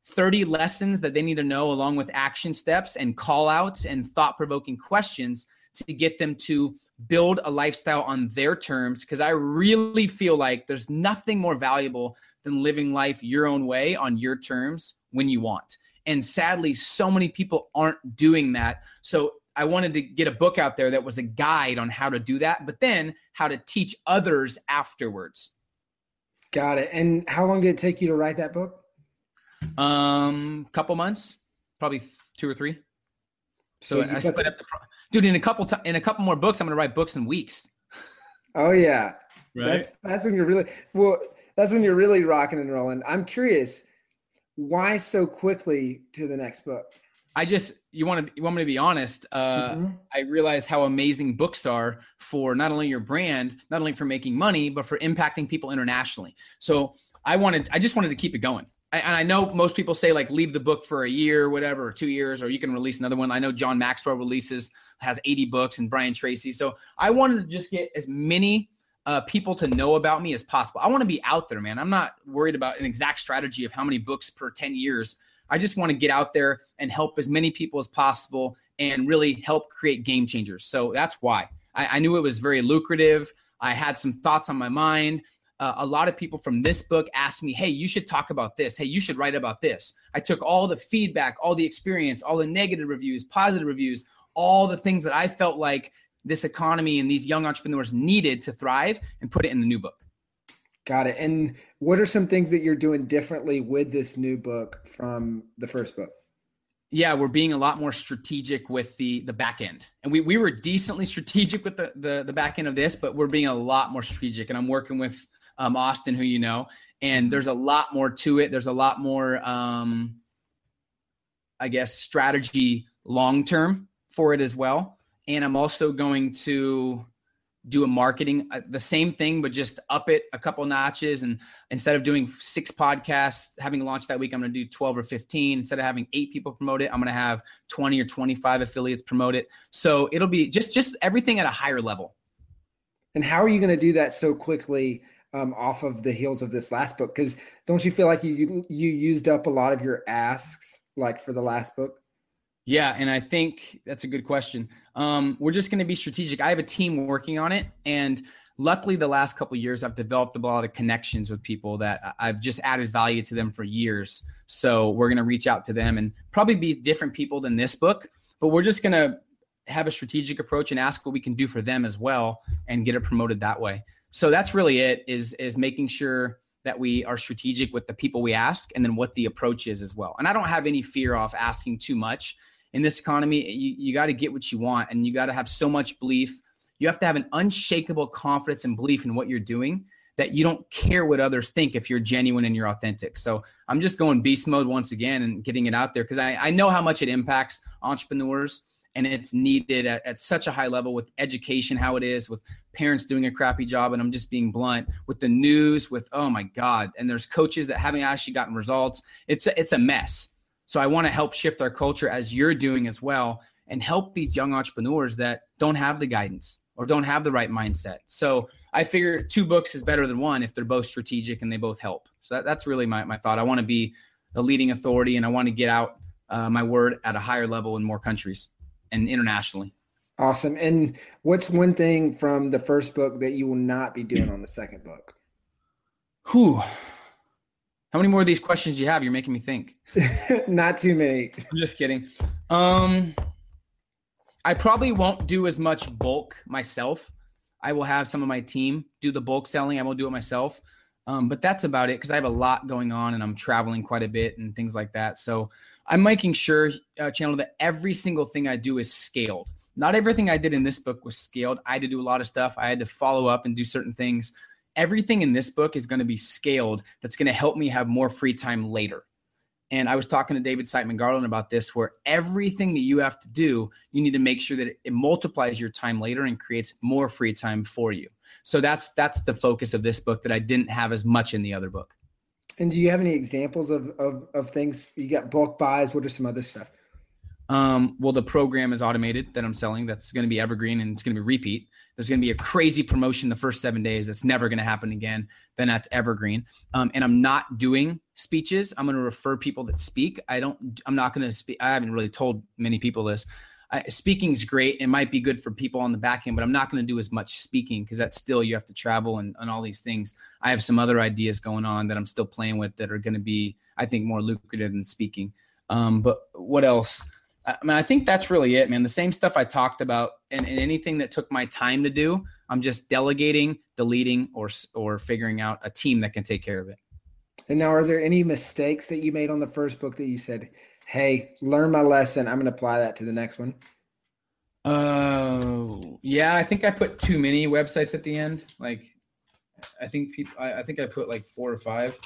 30 lessons that they need to know along with action steps and call outs and thought provoking questions to get them to build a lifestyle on their terms because I really feel like there's nothing more valuable than living life your own way on your terms when you want. And sadly, so many people aren't doing that. So I wanted to get a book out there that was a guide on how to do that, but then how to teach others afterwards. Got it. And how long did it take you to write that book? Um, couple months, probably two or three. So, so I split up the pro- dude in a couple t- in a couple more books. I'm gonna write books in weeks. Oh yeah, right. That's that's when you're really well. That's when you're really rocking and rolling. I'm curious, why so quickly to the next book? I just you want to you want me to be honest. Uh, mm-hmm. I realize how amazing books are for not only your brand, not only for making money, but for impacting people internationally. So I wanted, I just wanted to keep it going and I know most people say like leave the book for a year, whatever, or two years, or you can release another one. I know John Maxwell releases has 80 books and Brian Tracy. So I wanted to just get as many uh, people to know about me as possible. I want to be out there, man. I'm not worried about an exact strategy of how many books per 10 years. I just want to get out there and help as many people as possible and really help create game changers. So that's why I, I knew it was very lucrative. I had some thoughts on my mind uh, a lot of people from this book asked me, Hey, you should talk about this. Hey, you should write about this. I took all the feedback, all the experience, all the negative reviews, positive reviews, all the things that I felt like this economy and these young entrepreneurs needed to thrive and put it in the new book. Got it. And what are some things that you're doing differently with this new book from the first book? yeah, we're being a lot more strategic with the the back end. And we we were decently strategic with the the, the back end of this, but we're being a lot more strategic. And I'm working with um, Austin, who you know, and there's a lot more to it. There's a lot more. Um, I guess, strategy long term for it as well. And I'm also going to do a marketing uh, the same thing but just up it a couple notches and instead of doing six podcasts having launched that week i'm going to do 12 or 15 instead of having eight people promote it i'm going to have 20 or 25 affiliates promote it so it'll be just just everything at a higher level and how are you going to do that so quickly um, off of the heels of this last book because don't you feel like you you used up a lot of your asks like for the last book yeah, and I think that's a good question. Um, we're just going to be strategic. I have a team working on it, and luckily, the last couple years, I've developed a lot of connections with people that I've just added value to them for years. So we're going to reach out to them and probably be different people than this book, but we're just going to have a strategic approach and ask what we can do for them as well, and get it promoted that way. So that's really it. Is is making sure that we are strategic with the people we ask and then what the approach is as well. And I don't have any fear of asking too much in this economy, you, you got to get what you want and you got to have so much belief. You have to have an unshakable confidence and belief in what you're doing that you don't care what others think if you're genuine and you're authentic. So I'm just going beast mode once again and getting it out there because I, I know how much it impacts entrepreneurs and it's needed at, at, such a high level with education, how it is, with parents doing a crappy job. And I'm just being blunt with the news, with oh my God. And there's coaches that haven't actually gotten results. It's a, it's a mess. So I want to help shift our culture as you're doing as well and help these young entrepreneurs that don't have the guidance or don't have the right mindset. So I figure two books is better than one if they're both strategic and they both help. So that, that's really my, my thought. I want to be a leading authority and I want to get out uh, my word at a higher level in more countries and internationally. Awesome. And what's one thing from the first book that you will not be doing on the second book? Whew. How many more of these questions do you have? You're making me think. Not too many. I'm just kidding. Um, I probably won't do as much bulk myself. I will have some of my team do the bulk selling. I won't do it myself. Um, but that's about it because I have a lot going on and I'm traveling quite a bit and things like that. So I'm making sure, uh, Chandler, that every single thing I do is scaled. Not everything I did in this book was scaled. I had to do a lot of stuff. I had to follow up and do certain things everything in this book is going to be scaled that's going to help me have more free time later. And I was talking to David Siteman Garland about this, where everything that you have to do, you need to make sure that it multiplies your time later and creates more free time for you. So that's that's the focus of this book that I didn't have as much in the other book. And do you have any examples of of, of things you got bulk buys? What are some other stuff? Um, well, the program is automated that I'm selling. That's going to be evergreen and it's going to be repeat. There's going to be a crazy promotion the first seven days. That's never going to happen again. Then that's evergreen. Um, and I'm not doing speeches. I'm going to refer people that speak. I don't. I'm not going to speak. I haven't really told many people this. Speaking is great. It might be good for people on the back end, but I'm not going to do as much speaking because that's still you have to travel and, and all these things. I have some other ideas going on that I'm still playing with that are going to be, I think, more lucrative than speaking. Um, but what else? I mean, I think that's really it, man. The same stuff I talked about, and, and, anything that took my time to do, I'm just delegating, deleting, or or figuring out a team that can take care of it. And now, are there any mistakes that you made on the first book that you said, "Hey, learn my lesson. I'm going to apply that to the next one"? Uh, yeah, I think I put too many websites at the end. Like, I think people, I, I think I put like four or five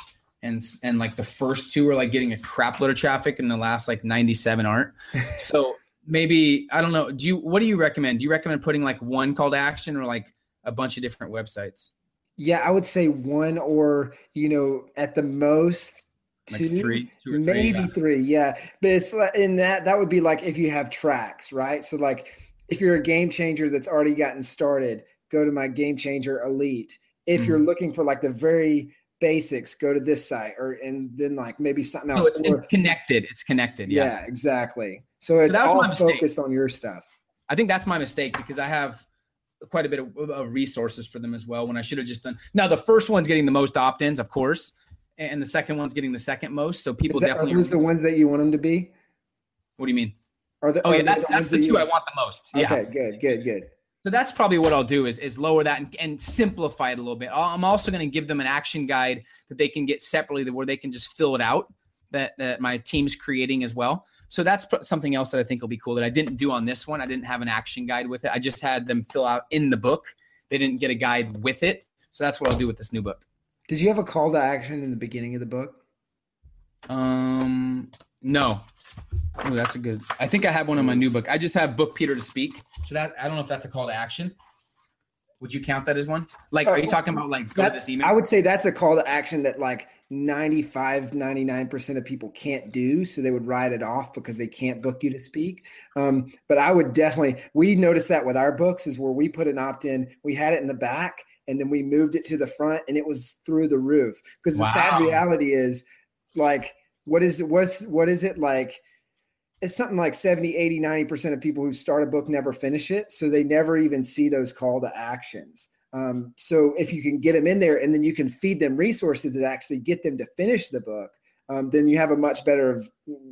and and like the first two are like getting a crap load of traffic and the last like 97 aren't so maybe i don't know do you what do you recommend do you recommend putting like one call to action or like a bunch of different websites yeah i would say one or you know at the most two, like three, two maybe three, yeah. three yeah. But it's in that that would be like if you have tracks right? So like if you're a game changer that's already gotten started go to my game changer elite. If mm-hmm. you're looking for like the very basics go to this site or and then like maybe something else. so it's, it's, connected it's connected yeah, yeah exactly. So it's so all focused on your stuff. I think that's my mistake because i have quite a bit of, of resources for them as well when i should have just done now the first one's getting the most opt-ins of course and the second one's getting the second most so people that, definitely are those the ones that you want them to be what do you mean are the, oh yeah that's that's the two i want the most okay yeah good good good so that's probably what I'll do is, is lower that and, and simplify it a little bit. I'm also going to give them an action guide that they can get separately where they can just fill it out that, that my team's creating as well. So that's something else that I think will be cool that I didn't do on this one. I didn't have an action guide with it. I just had them fill out in the book. They didn't get a guide with it. So that's what I'll do with this new book. Did you have a call to action in the beginning of the book? Um, no, Oh, that's a good. I think I have one in my new book. I just have book Peter to speak. So that I don't know if that's a call to action. Would you count that as one? Like, are you uh, talking about like go to this email? I would say that's a call to action that like 95, 99% of people can't do. So they would write it off because they can't book you to speak. Um, but I would definitely, we noticed that with our books is where we put an opt in, we had it in the back and then we moved it to the front and it was through the roof. Because the sad reality is like, what is it? What's, what is it like? it's something like 70 80 90% of people who start a book never finish it so they never even see those call to actions um, so if you can get them in there and then you can feed them resources that actually get them to finish the book um, then you have a much better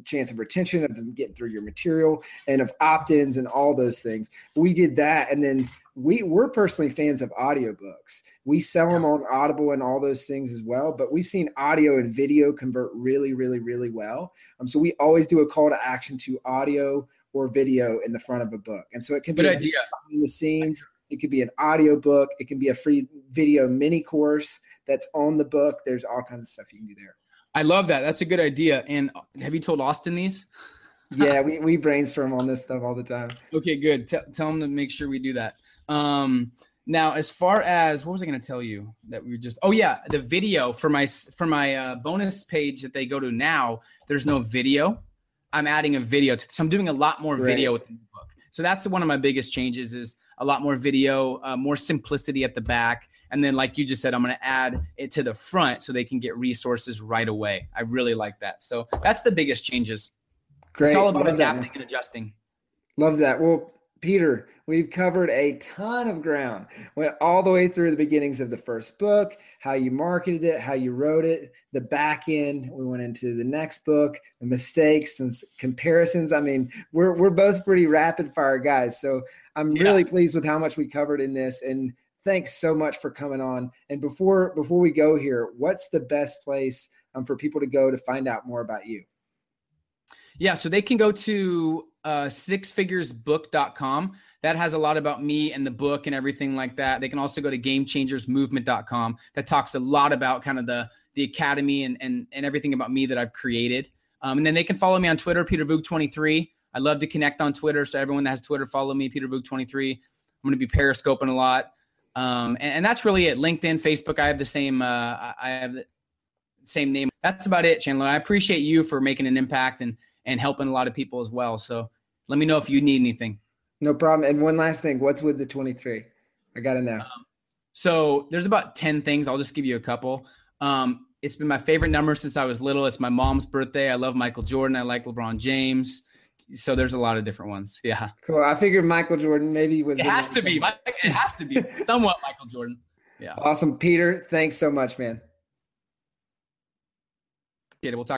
chance of retention of them getting through your material and of opt-ins and all those things. We did that and then we we're personally fans of audiobooks. We sell them on audible and all those things as well but we've seen audio and video convert really really really well. Um, so we always do a call to action to audio or video in the front of a book. And so it can be Good idea. behind the scenes it could be an audio book it can be a free video mini course that's on the book. There's all kinds of stuff you can do there I love that. That's a good idea. And have you told Austin these? yeah, we, we brainstorm on this stuff all the time. Okay, good. T- tell him to make sure we do that. Um, now, as far as what was I going to tell you that we were just? Oh yeah, the video for my for my uh, bonus page that they go to now. There's no video. I'm adding a video, to, so I'm doing a lot more Great. video with the book. So that's one of my biggest changes is a lot more video, uh, more simplicity at the back. And then, like you just said, I'm going to add it to the front so they can get resources right away. I really like that. So that's the biggest changes. Great. It's all about Love adapting that. and adjusting. Love that. Well, Peter, we've covered a ton of ground. Went all the way through the beginnings of the first book, how you marketed it, how you wrote it, the back end. We went into the next book, the mistakes, some comparisons. I mean, we're we're both pretty rapid fire guys, so I'm yeah. really pleased with how much we covered in this. And thanks so much for coming on. And before before we go here, what's the best place um, for people to go to find out more about you? Yeah, so they can go to uh, sixfiguresbook.com. That has a lot about me and the book and everything like that. They can also go to gamechangersmovement.com. That talks a lot about kind of the the academy and and, and everything about me that I've created. Um, and then they can follow me on Twitter, Peter Voogd 23. I love to connect on Twitter. So everyone that has Twitter, follow me, Peter Voogd 23. I'm going to be periscoping a lot. Um, and, and, that's really it. LinkedIn, Facebook, I have the same. Uh, I have the same name. That's about it, Chandler. I appreciate you for making an impact and and helping a lot of people as well. So let me know if you need anything. No problem. And one last thing, what's with the 23? I got to know. Um, so there's about 10 things. I'll just give you a couple. Um, it's been my favorite number since I was little. It's my mom's birthday. I love Michael Jordan. I like LeBron James. So there's a lot of different ones. Yeah. Cool. I figured Michael Jordan maybe was. It has to be. It has to be somewhat Michael Jordan. Yeah. Awesome, Peter. Thanks so much, man. We'll talk.